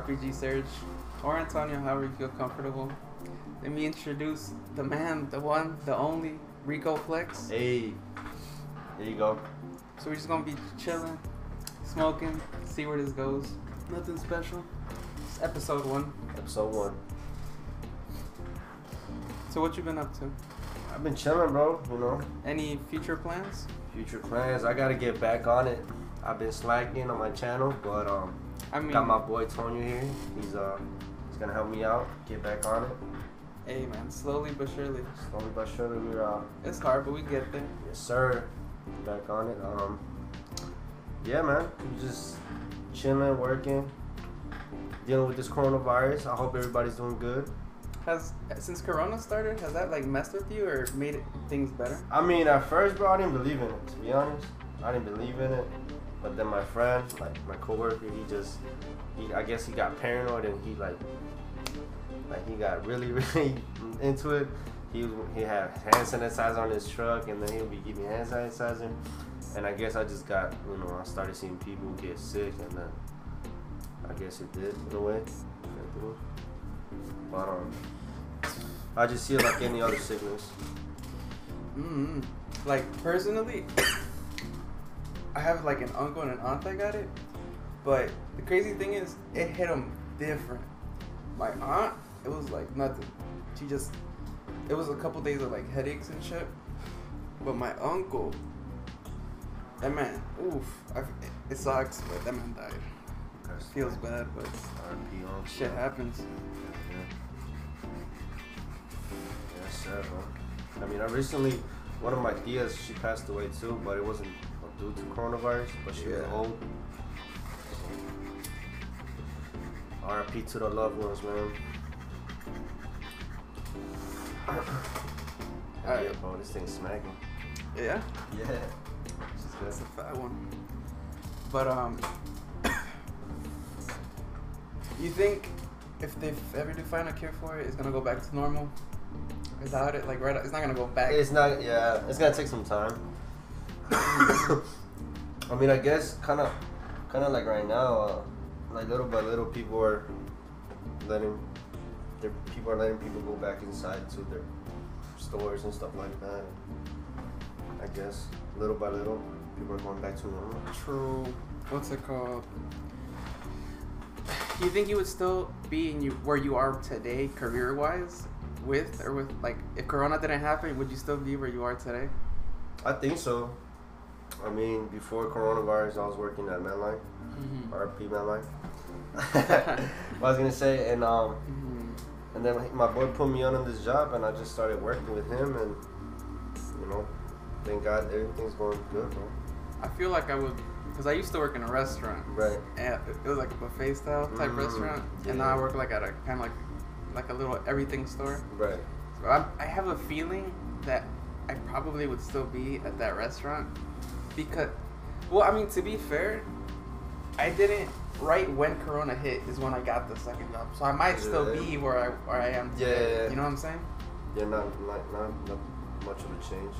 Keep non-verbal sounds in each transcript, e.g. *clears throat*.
RPG Surge, or Antonio, however you feel comfortable. Let me introduce the man, the one, the only, Rico Flex. Hey, there you go. So we're just gonna be chilling, smoking, see where this goes. Nothing special. It's episode one. Episode one. So what you been up to? I've been chilling, bro. You know, Any future plans? future plans. I gotta get back on it. I've been slacking on my channel, but um, I mean, got my boy Tonyo here. He's uh, he's gonna help me out, get back on it. hey man, slowly but surely. Slowly but surely, we're uh, It's hard, but we get there. yes sir, back on it. Um, yeah, man, just chilling, working, dealing with this coronavirus. I hope everybody's doing good. Has since Corona started, has that like messed with you or made it, things better? I mean, at first, bro, I didn't believe in it. To be honest, I didn't believe in it. But then my friend, like my coworker, he just, he, I guess he got paranoid and he like, like he got really, *laughs* really into it. He he had hand sanitizer on his truck, and then he would be giving hand sanitizer. And I guess I just got, you know, I started seeing people get sick, and then I guess it did in a way. But um, I just see it like any other sickness. Mm-hmm. Like personally, I have like an uncle and an aunt that got it, but the crazy thing is, it hit them different. My aunt, it was like nothing. She just, it was a couple days of like headaches and shit. But my uncle, that man, oof, I, it sucks, but that man died. Feels bad, but shit happens. Yeah. Yeah, sad, bro. I mean, I recently, one of my tias, she passed away too, but it wasn't due to coronavirus, but she was Yeah. old. R.I.P. to the loved ones, man. *coughs* Alright. yeah, bro, this thing's smacking. Yeah. Yeah. That's a fat one. But um, *coughs* you think if they ever do find a cure for it, it's gonna go back to normal? Without it, like right, it's not gonna go back. It's not. Yeah, it's gonna take some time. *coughs* *laughs* I mean, I guess kind of, kind of like right now, uh, like little by little, people are letting, their people are letting people go back inside to their stores and stuff like that. And I guess little by little, people are going back to normal. True. What's it called? Do You think you would still be in you where you are today, career wise, with or with like if Corona didn't happen, would you still be where you are today? I think so. I mean, before coronavirus, I was working at Medline, Mm-hmm. RP Medline. *laughs* I was gonna say, and um, Mm-hmm. And then my boy put me on in this job, and I just started working with him, and you know, thank God everything's going good, bro. I feel like I would, because I used to work in a restaurant. Right. and it was like a buffet style type Mm, restaurant, yeah. and now I work like at a kind of like like a little everything store. Right. So I'm, I have a feeling that I probably would still be at that restaurant because, well, I mean to be fair, I didn't right when Corona hit is when I got the second job, so I might still be where I where I am. Yeah, today. yeah, yeah. you know what I'm saying? Yeah, not not not, not much of a change.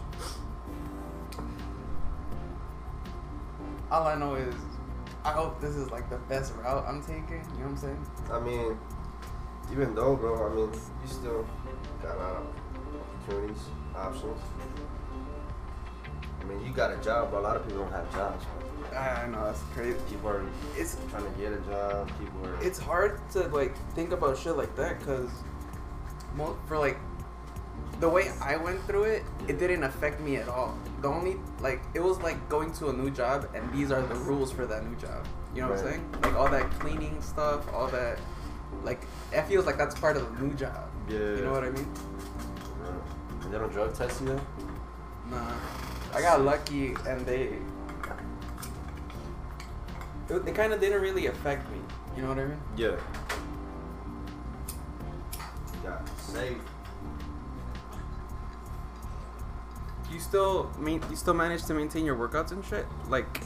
All I know is. I hope this is like the best route I'm taking. You know what I'm saying? I mean, even though, bro, I mean, you still got a lot of opportunities, options. I mean, you got a job, but a lot of people don't have jobs. Bro. I know that's crazy. People are It's trying to get a job. People are. it's hard to like think about shit like that because for like the way I went through it, it didn't affect me at all. The only like it was like going to a new job and these are the rules for that new job. You know what I'm saying? Like all that cleaning stuff, all that like it feels like that's part of the new job. yeah. You know what I mean? Right. They don't drug test you. Though? Nah. I got lucky and they it, they kind of didn't really affect me. You know what I mean? Yeah. Got safe. You still mean you still manage to maintain your workouts and shit, like,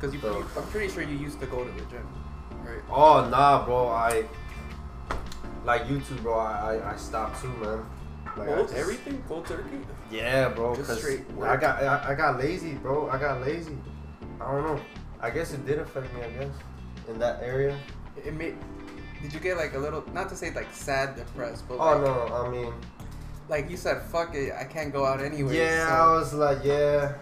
cause you, So- I'm pretty sure you used to go to the gym, right? Oh nah, bro. I like YouTube, bro. I I, I stopped too, man. Like, Cold just- everything, cold turkey. Yeah, bro. Just straight I got I, I got lazy, bro. I got lazy. I don't know. I guess it did affect me. I guess in that area. It made did you get like a little not to say like sad, depressed, but like Oh like, no, I mean, like you said, fuck it, I can't go out anyway. yeah, so- I was like, yeah.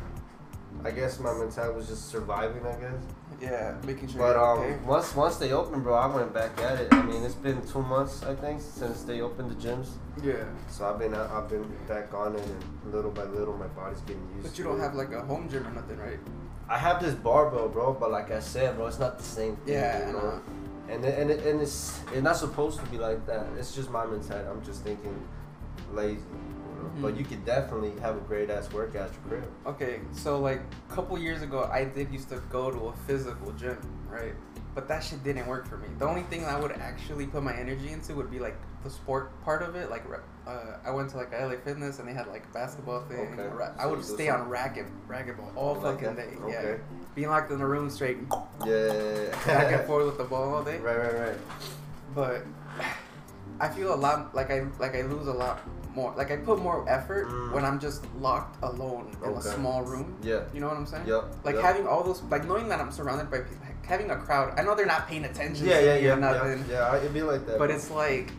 I guess my mentality was just surviving. I guess. Yeah, making sure But you're um, okay. once once they opened, bro, I went back at it. I mean, it's been two months, I think, since they opened the gyms. Yeah, So I've been I've been back on it, and little by little, my body's getting used. but you don't it. have like a home gym or nothing, right? I have this barbell, bro, but like I said, bro, it's not the same thing. Yeah, you know. know. And it, and it, and it's it's not supposed to be like that. It's just my mentality. I'm just thinking lazy. Know? But you could definitely have a great ass workout at your crib. Okay, so like a couple years ago, I did used to go to a physical gym, right? But that shit didn't work for me. The only thing I would actually put my energy into would be like the sport part of it. Like, uh, I went to like LA Fitness and they had like a basketball thing. Okay. Ra- I would stay on racket, racquetball all Like fucking that? day. Okay. Yeah, being locked in a room straight, Yeah. *laughs* back and forth with the ball all day. *laughs* Right, right, right. But I feel a lot like I like I lose a lot more. Like I put more effort Mm. when I'm just locked alone in a small room. Yeah. You know what I'm saying? Yep. Like yep. having all those, like knowing that I'm surrounded by people, like having a crowd. I know they're not paying attention. Yeah, to yeah, me yeah, or nothing, yeah. Yeah, it'd be like that. but it's like,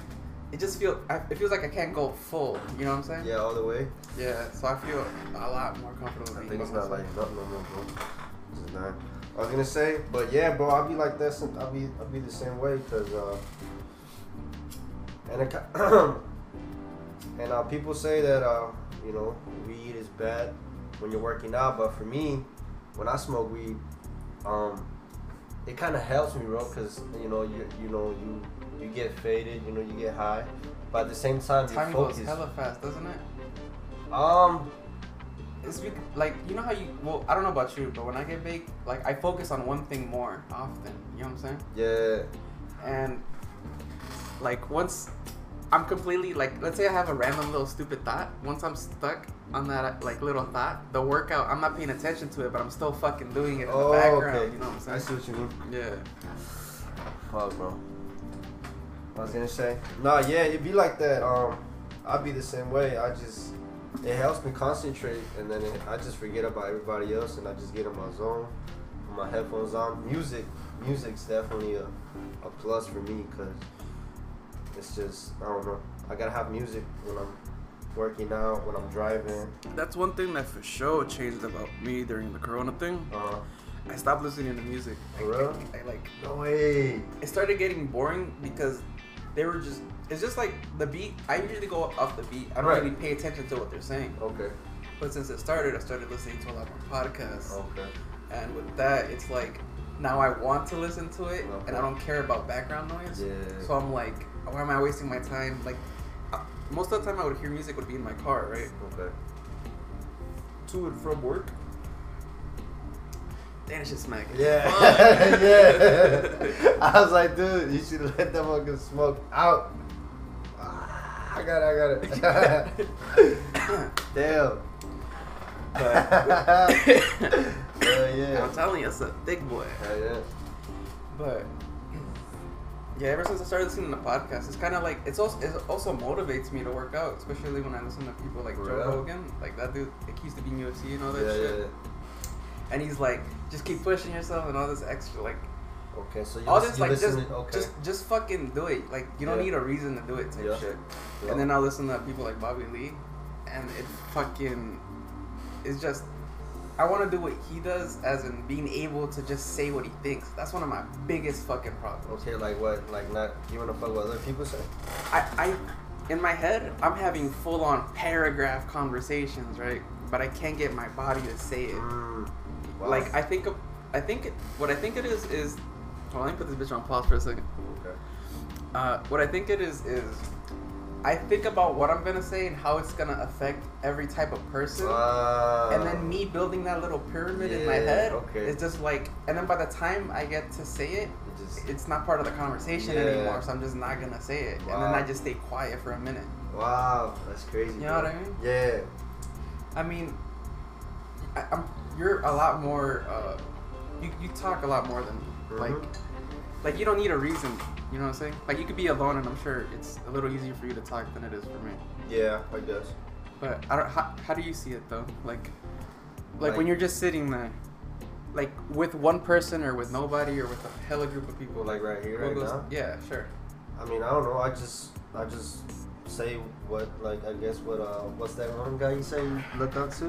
it just feel. I, it feels like I can't go full. You know what I'm saying? yeah, all the way. Yeah. So I feel a lot more comfortable. I think it's not like nothing no more, bro. Is not. I was gonna say, but yeah, bro, I'll be like that. I'll be, I'll be the same way, cause, uh, and it, *clears throat* and uh, people say that, uh, you know, weed is bad when you're working out, but for me, when I smoke weed, um, it kind of helps me, bro, cause you know, you, you know, you, you get faded, you know, you get high, but at the same time, you Time goes focus. hella fast, doesn't it? Um, It's bec- like you know how you. Well, I don't know about you, but when I get baked, like I focus on one thing more often. You know what I'm saying? yeah, and like once I'm completely like let's say I have a random little stupid thought once I'm stuck on that like little thought the workout I'm not paying attention to it but I'm still fucking doing it in Oh, the background okay. you know what I'm saying? I'm see what you mean. yeah Fuck, bro. I was gonna say, nah, yeah, it'd be like that. Um, I'd be the same way. I just, it helps me concentrate, and then it, I just forget about everybody else, and I just get in my zone, put my headphones on. Music, music's definitely a, a plus for me, cause it's just, I don't know. I gotta have music when I'm working out, when I'm driving. that's one thing that for sure changed about me during the corona thing Uh-huh. I stopped listening to music For real? I, I like no way. it started getting boring because they were just it's just like the beat I usually go off the beat I don't Right. really pay attention to what they're saying Okay. but since it started I started listening to a lot more podcasts Okay. And with that, it's like now I want to listen to it, Okay. and I don't care about background noise. Yeah. So I'm like, why am I wasting my time? Like, uh, most of the time I would hear music would be in my car, right? Okay. To and from work. Damn, it's just smacking. Yeah, *laughs* yeah. *laughs* I was like, dude, you should let that motherfucker smoke out. Ah, I got it, I got it. *laughs* Damn. But- Hell yeah. I'm telling you, it's a thick boy. Hell yeah. But yeah, ever since I started listening to podcasts, it's kind of like it's also it also motivates me to work out, especially when I listen to people like For Joe real? Rogan, like that dude. Like, he used to be in UFC and all that Yeah, shit. yeah, yeah. And he's like, just keep pushing yourself and all this extra like Okay, so you, all this you like just listen okay. just just fucking do it. Like you don't Yeah. need a reason to do it type Yeah. shit. Yeah. And then I'll listen to people like Bobby Lee, and it fucking is just. I want to do what he does, as in being able to just say what he thinks. That's one of my biggest fucking problems. Okay, like what? Like not, you wanna fuck what other people say? I, I, in my head, I'm having full on paragraph conversations, right? But I can't get my body to say it. Mm, wow. Like I think, of, I think it, what I think it is is. Well, let me put this bitch on pause for a second. Okay. Uh, what I think it is is, I think about what I'm gonna say and how it's gonna affect every type of person, Wow. and then me building that little pyramid in my head. okay. It's just like, and then by the time I get to say it, You just, it's not part of the conversation Yeah. anymore. So I'm just not gonna say it, and then I just stay quiet for a minute. wow, that's crazy. You know bro. what I mean? Yeah. I mean, I, I'm, you're a lot more. Uh, you, you talk a lot more than me. Like. Like you don't need a reason. You know what I'm saying? Like you could be alone, and I'm sure it's a little easier for you to talk than it is for me. Yeah, I guess. But I don't. How, how do you see it though? Like, like, Like- when you're just sitting there, like with one person or with nobody or with a hella group of people. Like right here, right goes- now. Yeah, sure. I mean, I don't know. I just, I just say what, like, I guess what, uh, what's that one guy you say you look up to?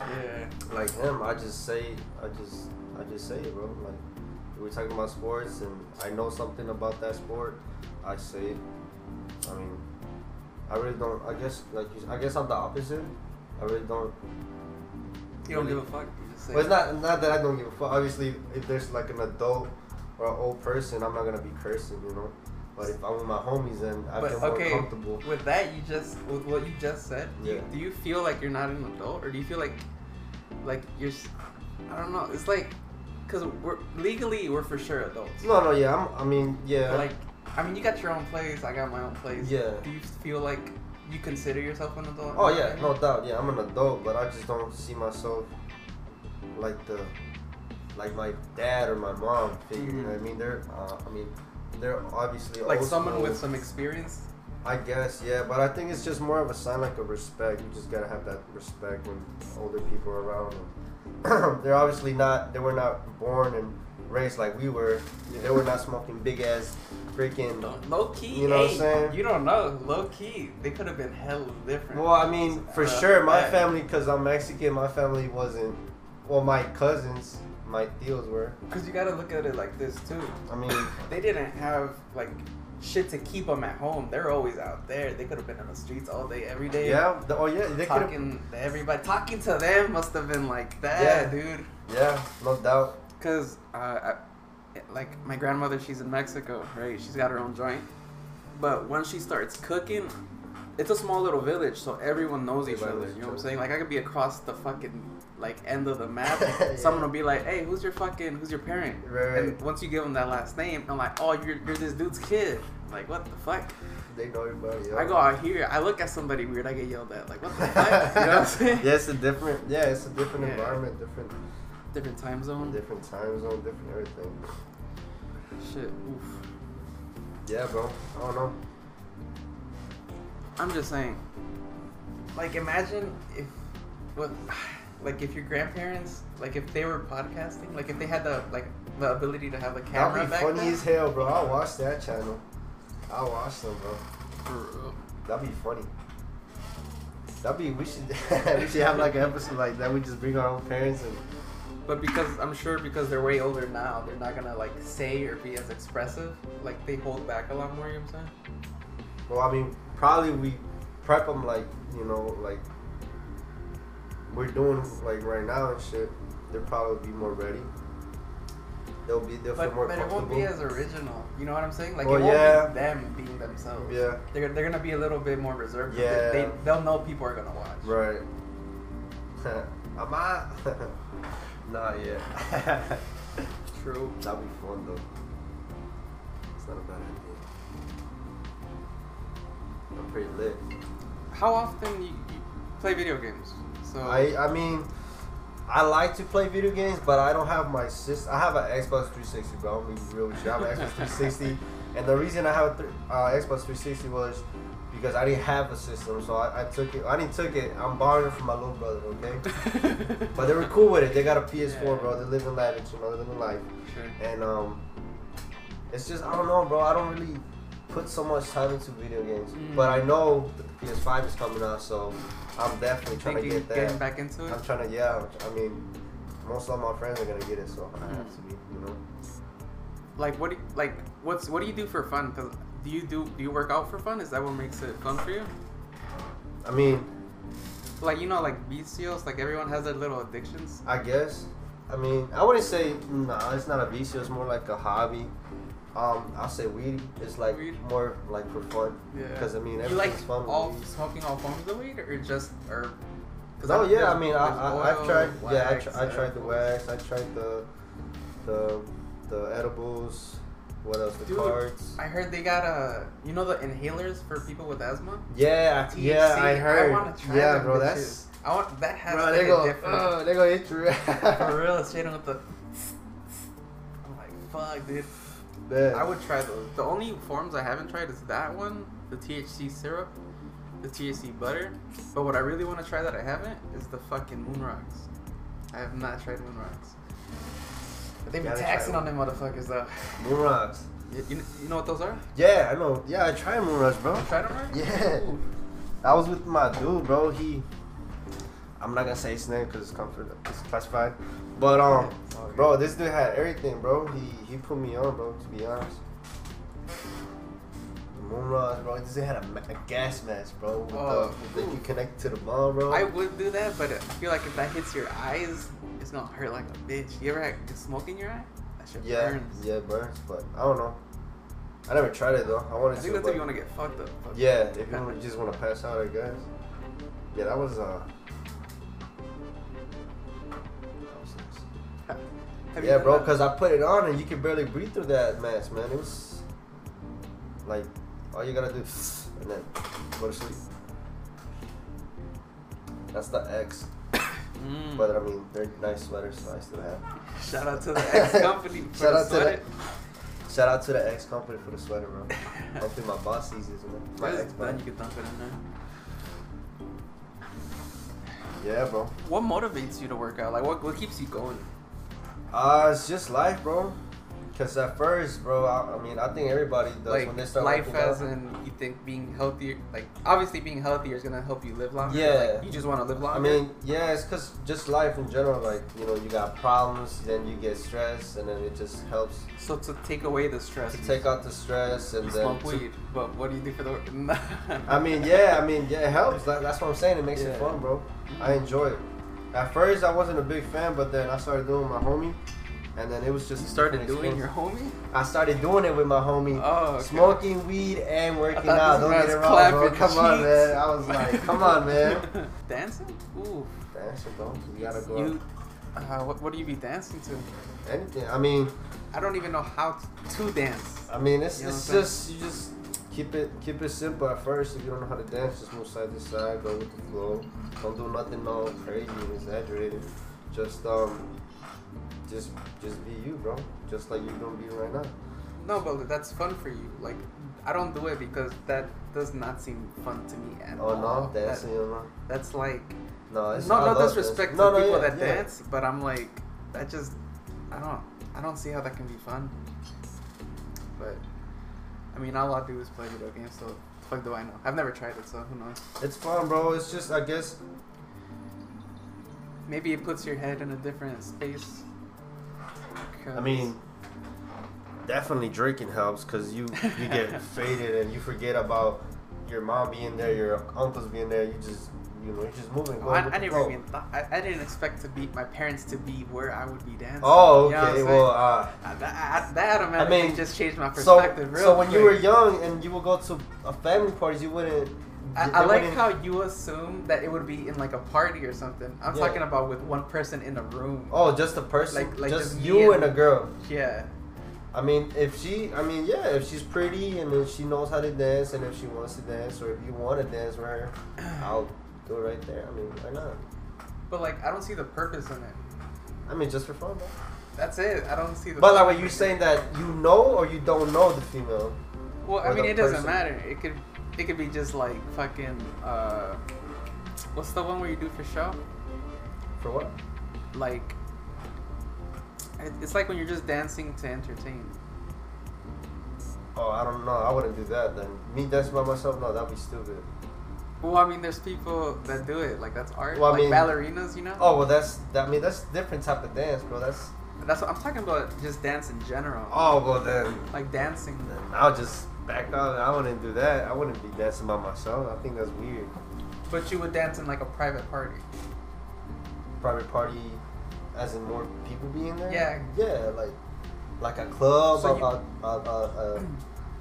Yeah. Like him, I just say, I just, I just say it, bro. Like, we're talking about sports, and I know something about that sport. I say it. I mean, I really don't. I guess, like, you, I guess I'm the opposite. I really don't. You don't Really? give a fuck. You just say. Well, it's not, not that I don't give a fuck. Obviously, if there's like an adult or an old person, I'm not gonna be cursing, you know. But if I'm with my homies, then I But feel more okay, comfortable. with that you just with what you just said, do, you, Yeah. do you feel like you're not an adult, or do you feel like like you're? I don't know. It's like because we're legally we're for sure adults. No, no, yeah. I'm, I mean, yeah. But like, I mean, you got your own place. I got my own place. Yeah. Do you feel like you consider yourself an adult? Oh yeah, no doubt. Yeah, I'm an adult, but I just don't see myself like the like my dad or my mom figure. You know what I mean? They're, uh, I mean, they're obviously Like someone school. with some experience. I guess, yeah, but I think it's just more of a sign like of respect. You just gotta have that respect when older people are around. And *clears throat* they're obviously not. They were not born and raised like we were. They were not smoking big ass freaking. Low key, You know what I'm saying? You don't know. Low key, they could have been hella different. Well, I mean, for Uh, sure, my yeah. family, because I'm Mexican, my family wasn't. Well, my cousins, my tios were. Because you gotta look at it like this too. I mean, They didn't have like shit to keep them at home. They're always out there. They could have been in the streets all day, every day. yeah. The, oh yeah, they. Talking to everybody. Talking to them must have been like that, Yeah. dude. Yeah, no doubt. Cause uh, I, like my grandmother, she's in Mexico, right? She's got her own joint. But once she starts cooking, it's a small little village, so everyone knows each other. You know what I'm saying? Like I could be across the fucking like end of the map. *laughs* Yeah. Someone will be like, "Hey, who's your fucking who's your parent?" Right. And once you give them that last name, I'm like, "Oh, you're you're this dude's kid." I'm Like what the fuck? They know everybody. I go out here, I look at somebody weird, I get yelled at. Like what the fuck? *laughs* You know what I'm saying? yeah, it's a different. Yeah, it's a different Yeah. environment, different, Different time zone. different time zone, different everything. Shit. Oof. Yeah, bro. I don't know. I'm just saying. Like, imagine if, what, like if your grandparents, like if they were podcasting, like if they had the like the ability to have a camera That'd be back funny then. as hell, bro. I'll watch that channel. I'll watch them, bro. For real. That'd be funny. That'd be. We should. *laughs* we should have like an episode like that. We just bring our own parents and. But because I'm sure because they're way older now, they're not gonna like say or be as expressive. Like they hold back a lot more. You know what I'm saying? Well, I mean, probably we prep them like you know like we're doing like right now and shit. They'll probably be more ready. They'll be they'll feel But, more but it won't be as original. You know what I'm saying? Like Well, it won't yeah. be them being themselves. yeah. They're, they're gonna be a little bit more reserved. Yeah. They, they they'll know people are gonna watch. Right. I'm out. Not yet. True. That'd be fun though. It's not a bad idea. I'm pretty lit. How often you, you play video games? So I I mean, I like to play video games, but I don't have my sis. I have an Xbox 360, bro. I'm be real with you. I have an Xbox *laughs* 360, and the reason I have a th- uh, Xbox 360 was because I didn't have a system, so I, I took it. I didn't took it. I'm borrowing it from my little brother, okay? *laughs* But they were cool with it. They got a PS4, Yeah. bro. They live in lavish, you know, they live in life. Sure. And um, it's just I don't know, bro. I don't really put so much time into video games, Mm. but I know the PS5 is coming out, so I'm definitely trying Thinking to get that. getting back into it. I'm trying to, yeah. I mean, most of my friends are gonna get it, so I have Mm. to be, you know. Like what? Do you, like what's what do you do for fun? Cause do you do do you work out for fun? Is that what makes it fun for you? I mean, Like you know, like vicios. Like everyone has their little addictions. I guess. I mean, I wouldn't say nah. It's not a vicio. It's more like a hobby. Um, I'll say weed is like Weed? more like for fun. Yeah. Because I mean, you like everything's fun with all weed. smoking all forms of weed or just or? Cause Oh I- yeah, I mean, I, I I've oil, tried. yeah, I, tr- I tried the wax. I tried the the the edibles. What else? The Dude, cards. I heard they got uh, you know the inhalers for people with asthma. Yeah, THC. yeah, I heard. I wanna try yeah, bro, that's I want that has bro. to They go, different. uh, they go hit you. *laughs* For real, straight on with the. *laughs* I'm like, fuck, dude. Man. I would try those. The only forms I haven't tried is that one, the THC syrup, the THC butter. But what I really want to try that I haven't is the fucking moon rocks. I have not tried moon rocks. But they be Gotta taxing them. on them motherfuckers though. Moon rocks. You, you, you know what those are? Yeah, I know. Yeah, I tried Moon Rocks, bro. Try them, right? Yeah. Ooh. I was with my dude, bro. He, I'm not gonna say his name because it's comfort, it's classified. But um, Oh, yeah. bro, this dude had everything, bro. He he put me on, bro. To be honest. The Moon Rocks, bro. This dude had a, a gas mask, bro. With Oh, the, ooh. you connect to the ball, bro. I would do that, but I feel like if that hits your eyes, it's gonna hurt like a bitch. You ever had smoke in your eye? That shit yeah, burns. yeah, burns. But I don't know. I never tried it though. I I wanted think to. that's if you wanna get fucked up. Fuck. yeah, if you, wanna, you just want to pass out, I guess. Yeah, that was uh. Have Yeah, bro, because I put it on and you can barely breathe through that mask, man. It was like all you gotta do *sniffs* and then go to sleep. That's the X, Mm. but I mean they're nice sweaters, so I still have. Shout out to the *laughs* ex company. for Shout the out to the sweater. shout out to the X company for the sweater, bro. *laughs* Hopefully my boss sees this, man. My ex then boss. you can dump it in there. Yeah, bro. What motivates you to work out? Like, what what keeps you going? Uh, it's just life, bro. Cause at first, bro, I, I mean, I think everybody does like when they start life as out. in you think being healthier, like obviously being healthier is gonna help you live longer. Yeah. Like, you just want to live longer. I mean, yeah, it's cause just life in general. Like you know, you got problems, then you get stressed, and then it just helps so to take away the stress, to take out the stress, and you then. smoke to- weed. But what do you do for the? I mean, yeah, I mean, yeah, it helps. That, that's what I'm saying. It makes *laughs* Yeah. it fun, bro. I enjoy it. At first, I wasn't a big fan, but then I started doing my homie, and then it was just you started doing your homie. I started doing it with my homie. Oh, okay. Smoking weed and working out. Don't get it wrong, bro. Come on, man. I was like, come on, man. *laughs* Dancing? Ooh. Dancing, bro. You gotta go. You. Uh, what, what do you be dancing to? Anything. I mean, I don't even know how to, to dance. I mean, it's You know it's just you just keep it keep it simple at first. If you don't know how to dance, just move side to side, go with the flow. Don't do nothing all crazy and exaggerated. Just um, just just be you, bro. Just like you're gonna be right now. No, but that's fun for you. Like, I don't do it because that does not seem fun to me at Oh all. no, That- dancing, you know. that's like No, it's no, no disrespect to No, no, people yeah, that yeah. dance, but I'm like, that just, I don't, I don't see how that can be fun. But, I mean, all I do is play video games, so fuck do I know? I've never tried it, so who knows? It's fun, bro. It's just I guess Maybe it puts your head in a different space. I mean, definitely drinking helps because you you get *laughs* faded and you forget about your mom being there, your uncles being there. You just you know you're just moving. Oh, I, I flow. even thought. I, I didn't expect to be my parents to be where I would be dancing. Oh, You know okay. Well, uh, Uh, that, that automatically I mean, just changed my so perspective. real so when you were young and you would go to a family parties, you wouldn't. I, I like how you assume that it would be in like a party or something. I'm Yeah. talking about with one person in a room. Oh, just a person, Like- like just just you and- and a girl. Yeah. I mean, if she, I mean, yeah, if she's pretty and if she knows how to dance and if she wants to dance or if you want to dance with her, *clears throat* I'll go right there. I mean, why not? But like, I don't see the purpose in it. I mean, just for fun, bro. That's it. I don't see the. But like, when you in saying that you know or you don't know the female? Well, I mean, it doesn't matter. It could, it could be just like fucking. uh What's the one where you do for show? For what? Like, it's like when you're just dancing to entertain. Oh, I don't know. I wouldn't do that then. Me dancing by myself? No, that'd be stupid. Well, I mean, there's people that do it. Like that's art. Well, I like mean- ballerinas, you know. Oh well, that's that. I mean, that's different type of dance, bro. That's. That's what I'm talking about. Just dance in general. Oh well, then. Like dancing. then I'll just back out. I wouldn't do that. I wouldn't be dancing by myself. I think that's weird. But you would dance in like a private party. Private party, as in more people being there. Yeah. Yeah, like like a club, So a, you- a, a, a, a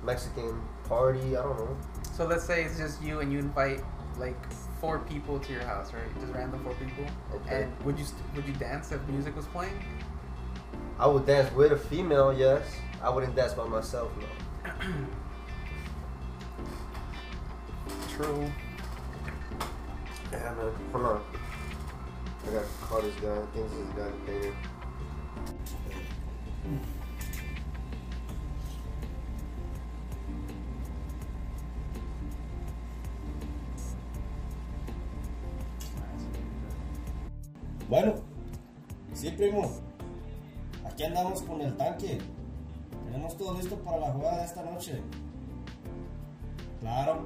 Mexican party. I don't know. So let's say it's just you and you invite like four people to your house, right? Just random four people. Okay. And would you st- would you dance if music was playing? I would dance with a female, yes. I wouldn't dance by myself, no. *clears throat* True. Yeah, man. Hold on. I gotta call this guy. I think this is the guy Bueno, sí, primo. Aquí andamos con el tanque. Tenemos todo listo para la jugada de esta noche. Claro,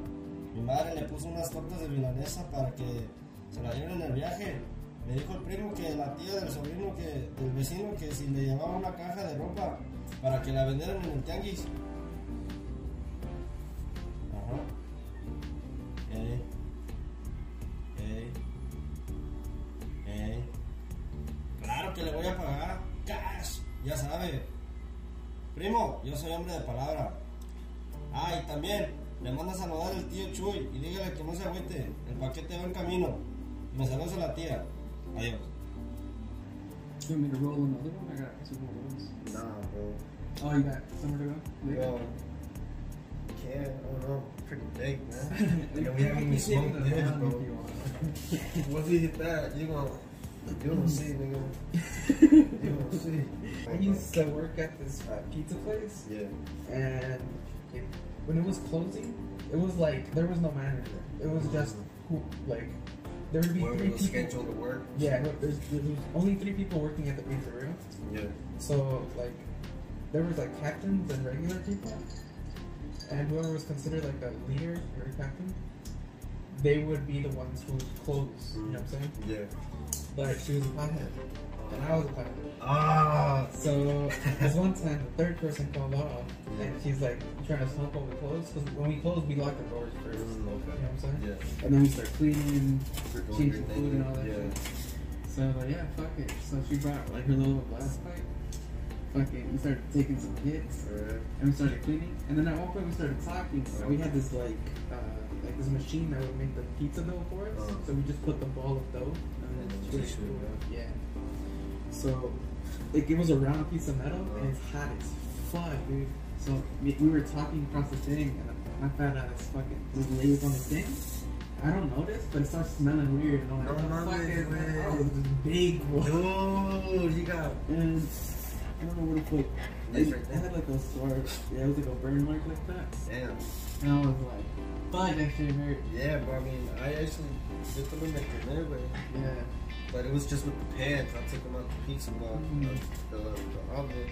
mi madre le puso unas tortas de milanesa para que se la lleven en el viaje. Me dijo el primo que la tía del sobrino que, del vecino que si le llevaba una caja de ropa para que la vendieran en el tianguis. Ya sabe. Primo, yo soy hombre de palabra. Ah, y también le manda a saludar el tío Chuy y dígale que no se agüite. El paquete va en camino. Me saludos a la tía. Adiós. You want me to roll another one? I got two more rolls. Nah, bro. Oh, you got somewhere to go? Well, can't. I don't know. Pretty big, man. Like, we haven't even smoked this, bro. you. Once we hit that, you gonna, you see, nigga. You see. I used to work at this uh, pizza place, Yeah. and it, when it was closing, it was like there was no manager. It was just who, like there would be Where three people. scheduled to work. Yeah, there's, there was only three people working at the pizzeria. Yeah. So like, there was like captains and regular people, and whoever was considered like a leader or a captain, they would be the ones who would close. You know what I'm saying? Yeah. But she was a pothead, and I was a pothead. Ah. So this one time, the third person called off, and she's like trying to smoke while we close. Because when we close, we lock the doors first. Mm, You know okay. what I'm saying? Yeah. And then we start cleaning, changing food and all that Yeah. shit. So I was like, yeah, fuck it. So she brought like her little glass pipe. Fucking, we started taking some hits, Alright. and we started cleaning. And then at one point we started talking. And we had this like, uh, like this machine that would make the pizza dough for us. Uh-huh. So we just put the ball of dough and then And switch just it. shoot it Yeah. So, like, it was a round piece of metal, and it's hot as fuck, dude. So we, we were talking across the thing, and my fat ass fucking just lays on the thing. I don't notice, but it starts smelling weird, and I'm like, No what the fuck mames, is that? Oh, this big one. Dude, you got. And I don't know what to was. This It, it had like a scar. Yeah, it was like a burn mark like that. Damn. And I was like, that shit hurt. Yeah, but I mean, I actually did the one that you way. Yeah. But it was just with the pans. I took them out the pizza box, Mhm. the, the, the oven.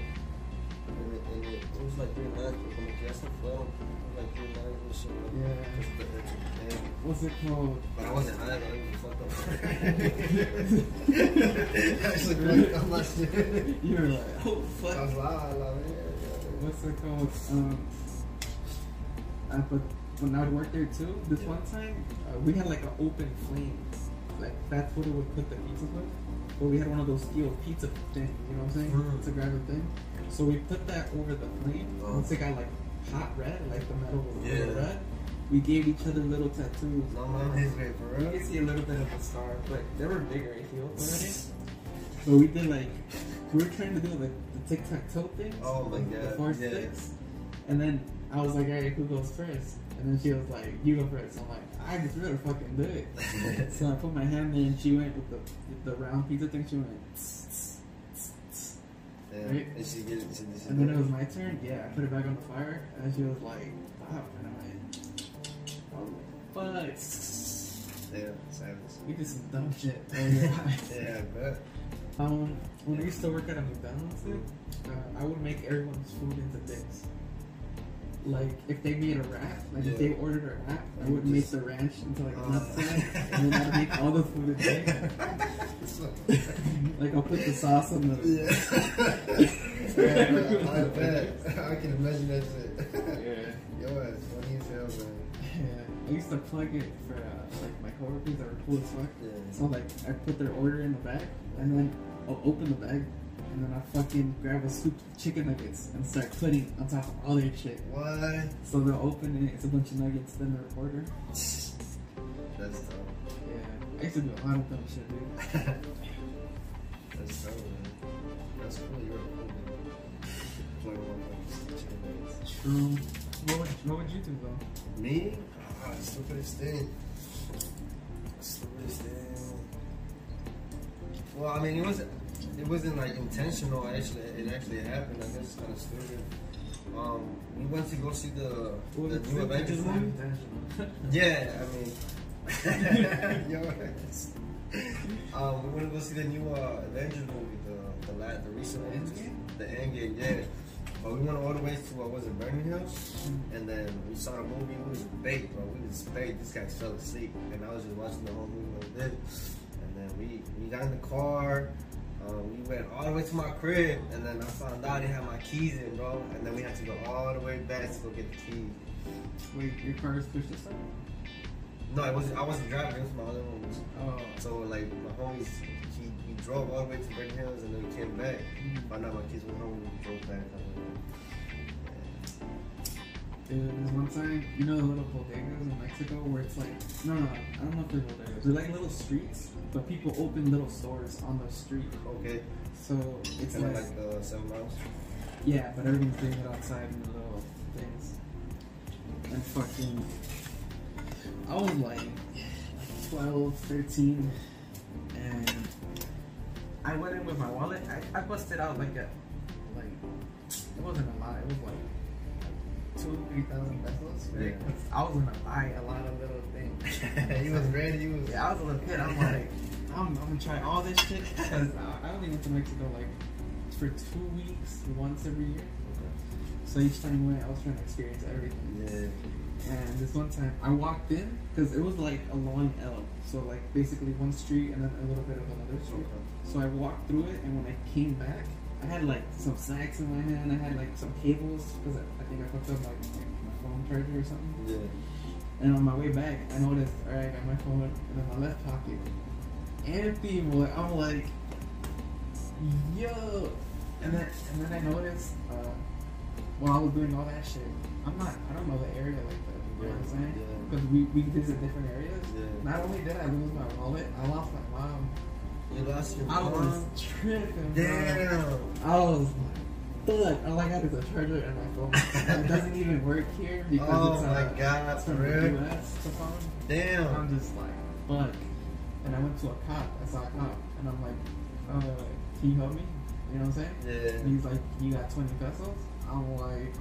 And it, and it, it was like three lines, but como que ya se fueron. It was like three lines and shit. Like, Yeah. Just the extra pan. What's it called? But I wasn't high, though. It was fucked up. *laughs* Actually, fucked up my shit. You were like, oh fuck. I was like, yeah. what's it called? Um, uh, but when I would work there too, this one time uh, we had like an open flame, like that's what it would cook the pizza with. But we had one of those steel pizza thing, you know what I'm saying? Mm. Pizza grinder thing. So we put that over the flame. Oh. Once it got like hot red, like the metal was Yeah. red, we gave each other little tattoos. No, man, wait, for You can see a little bit of the scar, but they were bigger, I feel already. So we did like we were trying to do like the tic tac toe thing. Oh my like, The four yeah. sticks. And then I was like, alright, who goes first? And then she was like, you go first. I'm like, I just really fucking do it. *laughs* so I put my hand there and she went with the with the round pizza thing. She went, tss, tss, tss, tss. Yeah. Right? And she get it. She, she and then it was my turn. Yeah, I put it back on the fire, and she was like, wow. And I went, oh, fuck. Yeah, savage. We did some dumb shit. *laughs* Yeah, but. Um, when I used to work at a McDonald's, dude, uh, I would make everyone's food into dips. Like if they made a wrap, like if they ordered a wrap, I You would make just- the ranch into like a Uh. nutsack, and then I'd make all the food in there. *laughs* Like I'll put the sauce on the. yeah. yeah, *laughs* I bet. I can imagine that shit. Yeah. Yo, it's funny as hell, man. Yeah. I used to plug it for uh, like my coworkers that were cool as fuck. Yeah. So like I put their order in the bag, and then I'll open the bag, and then I fucking grab a scoop of chicken nuggets and start putting on top of all their shit. What? So they'll open it, it's a bunch of nuggets, then their order. That's tough. Yeah. I used to do a lot of dumb shit, dude. *laughs* That's tough, man. That's cool. You're a cool man. Play one of those chicken nuggets. True. What would, what would you do though? Me? Ah, stupidest thing. Stupidest thing. Well, I mean, it wasn't. It wasn't like intentional. Actually, it actually happened. I guess it's kind of stupid. Um, we went to go see the Well, the new Avengers movie. Yeah, I mean, *laughs* yo, um, we went to go see the new uh, Avengers movie, the the la- the recent one, Endgame? the Endgame, yeah. But we went all the way to what was it, Burning Hills, and then we saw the movie. We was baked, bro. We was baked. This guy fell asleep, and I was just watching the whole movie like this. And then we we got in the car. Um, we went all the way to my crib, and then I found out I didn't have my keys in, bro. And then we had to go all the way back to go get the keys. Wait, your car is push to start? No, it wasn't. I wasn't driving. It was my other homies. Oh. So like my homies, he, he drove all the way to Burning Hills, and then we came back. Mhm. Found out my kids were home. We drove back. There's one time, you know the little bodegas in Mexico where it's like, no, no, I don't know if they're bodegas. They're like little streets, but people open little stores on the street. Okay. So it's Kind of like, like uh, seven miles. yeah, but everything's doing it outside in the little things. And fucking, I was like 12, 13, and I went in with my wallet. I, I busted out like a, like, it wasn't a lot, it was like two, three thousand pesos? Yeah. I was gonna buy a lot of little things. *laughs* he was ready. He was. Yeah, I was a little kid. I'm like, I'm, I'm gonna try all this shit because I only went to Mexico like for two weeks once every year. So each time we went, I was trying to experience everything. Yeah. And this one time, I walked in because it was like a long L. So like basically one street and then a little bit of another street. So I walked through it, and when I came back, I had like some snacks in my hand. I had like some cables because I, I think I hooked up like, like my phone charger or something. Yeah. And on my way back, I noticed, alright, I got my phone in my left pocket. Empty, boy. I'm like, yo. And then, and then I noticed, uh, while I was doing all that shit, I'm not, I don't know the area like that. You know what I'm saying? Yeah. Because we, we visit different areas. Yeah. Not only did I lose my wallet, I lost my mom. You lost your I was mom. tripping, bro. Damn. I was like, fuck. All I got is a charger and my phone. it doesn't even work here because Oh it's, uh, my God, it's from the real? US, the phone. Damn. I'm just like, fuck. And I went to a cop. I saw a cop, and I'm like, uh, can you help me? You know what I'm saying? Yeah. And he's like, you got 20 pesos? I'm like,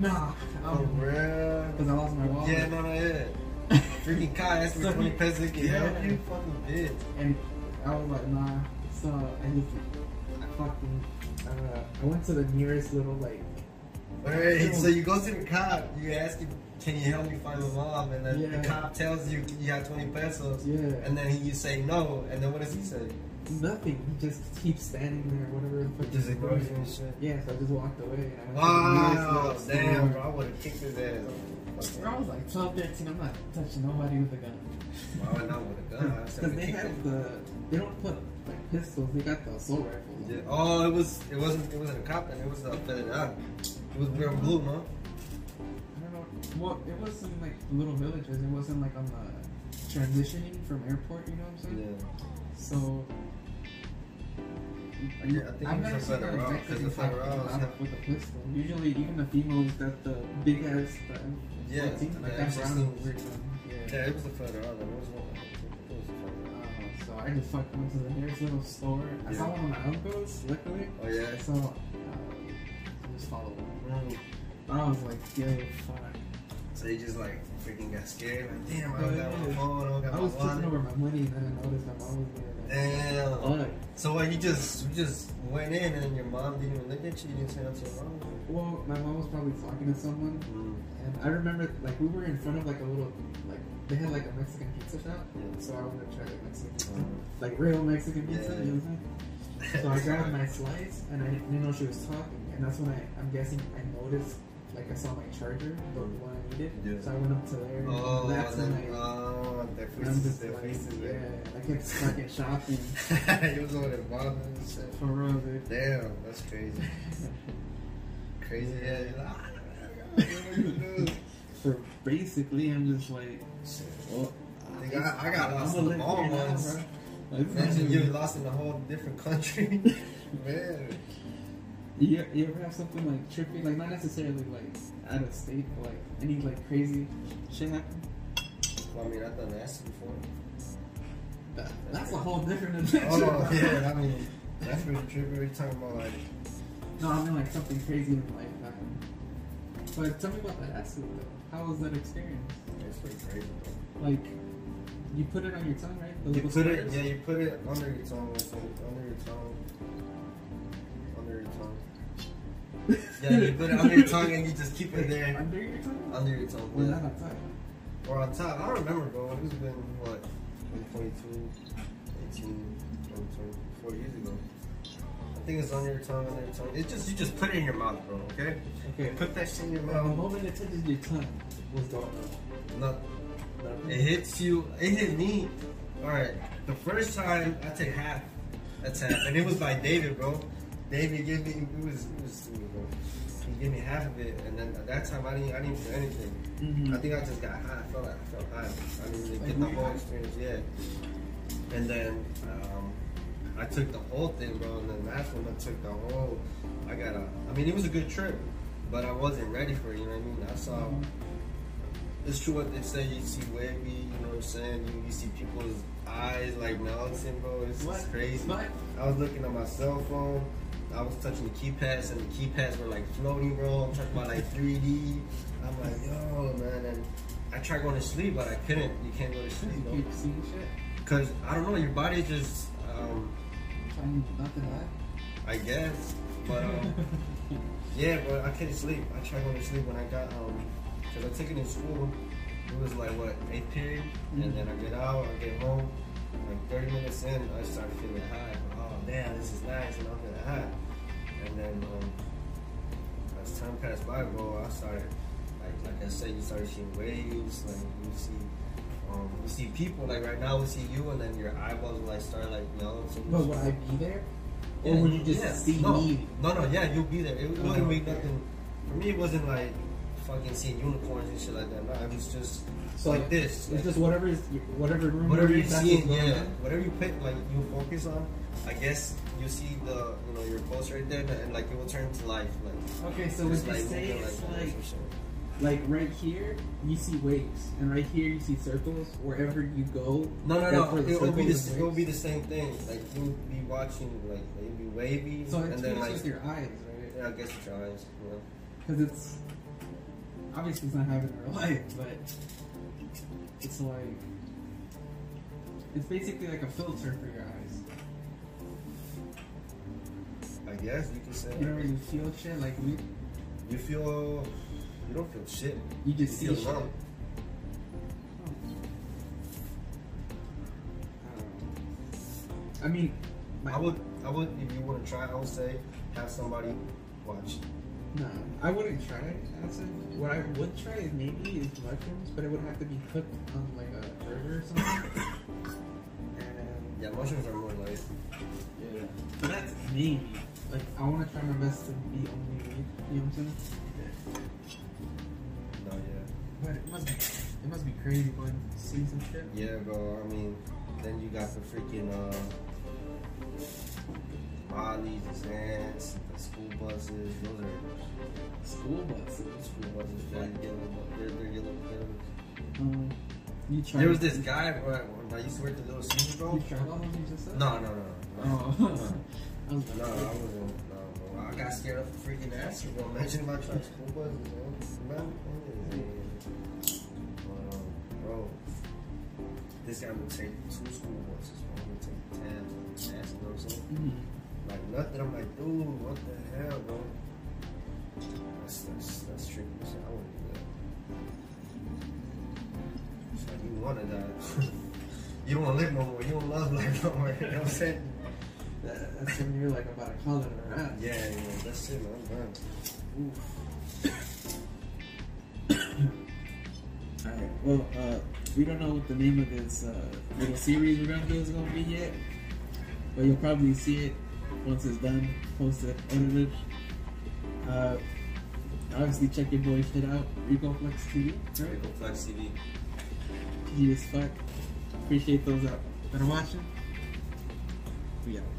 nah. Oh, I'm real. Because I lost my wallet. Yeah, no, no, yeah. *laughs* Freaking Kai asked me So 20 pesos. Can yeah. help you? Fucking bitch. And I was like, nah. So I just, fucking, uh, I went to the nearest little like. Alright, so you go to the cop, you ask him, can you help me find my mom? And then Yeah. the cop tells you you have 20 pesos. Yeah. And then he, you say no, and then what does he say? Nothing. He just keeps standing there, whatever. Just ignores you and shit. Yeah, so I just walked away. And Wow, nearest damn, bro, I would have kicked his ass. Bro, I was like 12, 13. I'm not touching nobody with a gun. Why would I not with a gun? I Because said they have the, they don't put like pistols. They got the assault rifles. Yeah. Oh, it was it wasn't it wasn't a cop and it was a federal. Ah. It was wearing blue, no? I don't know. Well, it was in like little villages. It wasn't like on the transitioning from airport. You know what I'm saying? Yeah. So. Yeah, I think I've it was never a seen a federal, 'cause Mexican the have- with a pistol. Usually, even the females got the big ass. The Yeah, like that brown M16s. and weird gun. Yeah, Yeah. it was the federal. It was one. I just fucking went to the nearest little store. I Yeah. saw one of my uncles, luckily. Oh yeah. So uh, I just followed him. I was like, yo, fuck. So you just like freaking got scared. Like, damn, I don't got my phone. I don't got I was my wallet. over my money and then I noticed my mom was there. Damn. Fuck. So what? You just you just went in and your mom didn't even look at you. You didn't say nothing to your mom. Well, my mom was probably talking to someone, Mm. and I remember like we were in front of like a little like they had like a Mexican pizza shop, so I wanted to try like Mexican pizza, Mhm. like real Mexican pizza. Yeah. You know what I'm saying? So I grabbed my slice and I didn't know she was talking, and that's when I I'm guessing I noticed like I saw my charger, the one I needed. Yeah. So I went up to there. Oh, and that's when I. oh, I'm just that like, face is there. yeah, I kept fucking shopping it was there bothering and shit. for real, dude. Damn, that's crazy. *laughs* crazy, yeah. You're *laughs* like, "Ah, what you do?" So basically, I'm just like, well, I think I, got lost in the mall once. Imagine you're lost in a whole different country. *laughs* Man. You, you ever have something like trippy, like not necessarily like out of state, but like any like crazy shit happen? Well, I mean, I've done acid before. That, that's a whole different adventure. Oh, yeah, *laughs* I mean, that's pretty trippy. We're talking about like, No, I mean like something crazy in life happened. But tell me about that acid though. How was that experience? it's pretty crazy, bro. Like, you put it on your tongue, right? The You put it, yeah, you put it under your tongue, think, under your tongue, under your tongue. Yeah, you put it under your tongue and you just keep it there. *laughs* Under your tongue? Under your tongue. Or yeah. on top? Or on top. I don't remember, bro. It was been, what, 22, 18, 20, 24 years ago. I think it's on your tongue, on your tongue. It's just, you just put it in your mouth, bro, okay? Okay. Put that shit in your mouth. the moment it touches your tongue, what's going on? Not, it hits you. It hit me. Alright, the first time I took half. That's half. And it was by David, bro. David gave me, it was, it was bro. He gave me half of it, and then at that time I didn't, I didn't feel anything. Mhm. I think I just got high. I felt like I felt high. I didn't really Like get the whole experience yet. And then um, I took the whole thing, bro. And then that's when I took the whole. I got a. I mean, it was a good trip, but I wasn't ready for it. You know what I mean? I saw. It's true what they say. You see wavy. You know what I'm saying? You, you see people's eyes like melting, bro. It's, What? crazy. What? I was looking at my cell phone. I was touching the keypads, and the keypads were like floating, bro. I'm talking about like 3D. I'm like, yo, man. And I tried going to sleep, but I couldn't. You can't go to sleep, You keep seeing shit? Cause I don't know, your body just, um, Trying not to lie? I guess, but um, *laughs* yeah, but I couldn't sleep. I tried going to sleep when I got um, cause I took it in school. It was like what eighth period, and then I get out, I get home. Like 30 minutes in, I started feeling high. Oh damn, this is nice, and I'm feeling high. And then um, as time passed by, bro, I started like like I said, you started seeing waves, like you see. Um, you see people like right now we see you and then your eyeballs will like start like melting. But would I be there? Yeah, or would you just yeah. see no, me? No, no, yeah, you'll be there. It, it wouldn't be okay. nothing. For me, it wasn't like fucking seeing unicorns and shit like that. No, it was just So like this. It's like, just whatever is whatever room whatever you're you in, that's see, yeah, on? whatever you pick, like you focus on. I guess you see the, you know, your post right there, and like it will turn to life. Like, Okay, so would just, you like, say moving it's like some shit. Like right here you see waves and right here you see circles. Wherever you go, No, no, no. It will be the it will be the same thing. Like you'll be watching, like it'll be wavy, So and it's then just like with your eyes, right? yeah, I guess with your eyes. Yeah. Because it's obviously it's not happening in real *laughs* life, but it's like it's basically like a filter for your eyes. I guess you could say. You don't really feel shit like we. You feel. You don't feel shit. You just You see feel shit. I mean, I would. I would. If you want to try, I would say have somebody watch. No, I wouldn't try it. What I would try is maybe is mushrooms, but it would have to be cooked on like a burger or something. and Yeah, mushrooms are more like. yeah, but that's maybe. Like I want to try my best to be only weed. You know what I'm saying? No, yeah. But it must be, it must be crazy going to see some shit. Yeah, bro. I mean, then you got the freaking uh, Molly's, the Zans, the school buses. Those are School buses. school buses. They're yellow. They're, they're yellow. They're, Um, you tried. there was this guy when I, when I used to work at the Little Caesars, bro. You tried all of them you just said? No, no, no, no. Oh. no. *laughs* I was like, No, I wasn't. No, bro. I got scared of a freaking acid, bro. Imagine my truck *laughs* school buses, man. This guy would take two school buses. He would take ten, you know what I'm saying? mhm. Like nothing. I'm like, dude, what the hell, bro? That's that's that's tricky. So I wouldn't do that. It's like you wanna die. *laughs* you don't wanna live no more. You don't love life no more. *laughs* You know what I'm saying? That, that's when you're like about to call it a wrap. Yeah, yeah, that's it, man. I'm done. *coughs* Alright, well, uh, we don't know what the name of this uh, little series we're gonna do is gonna be yet, but you'll probably see it once it's done, posted, edited. Uh, obviously, check your boy shit out, Rico Flex TV, right? Rico Flex TV. G as fuck. Appreciate those out that are watching. We out.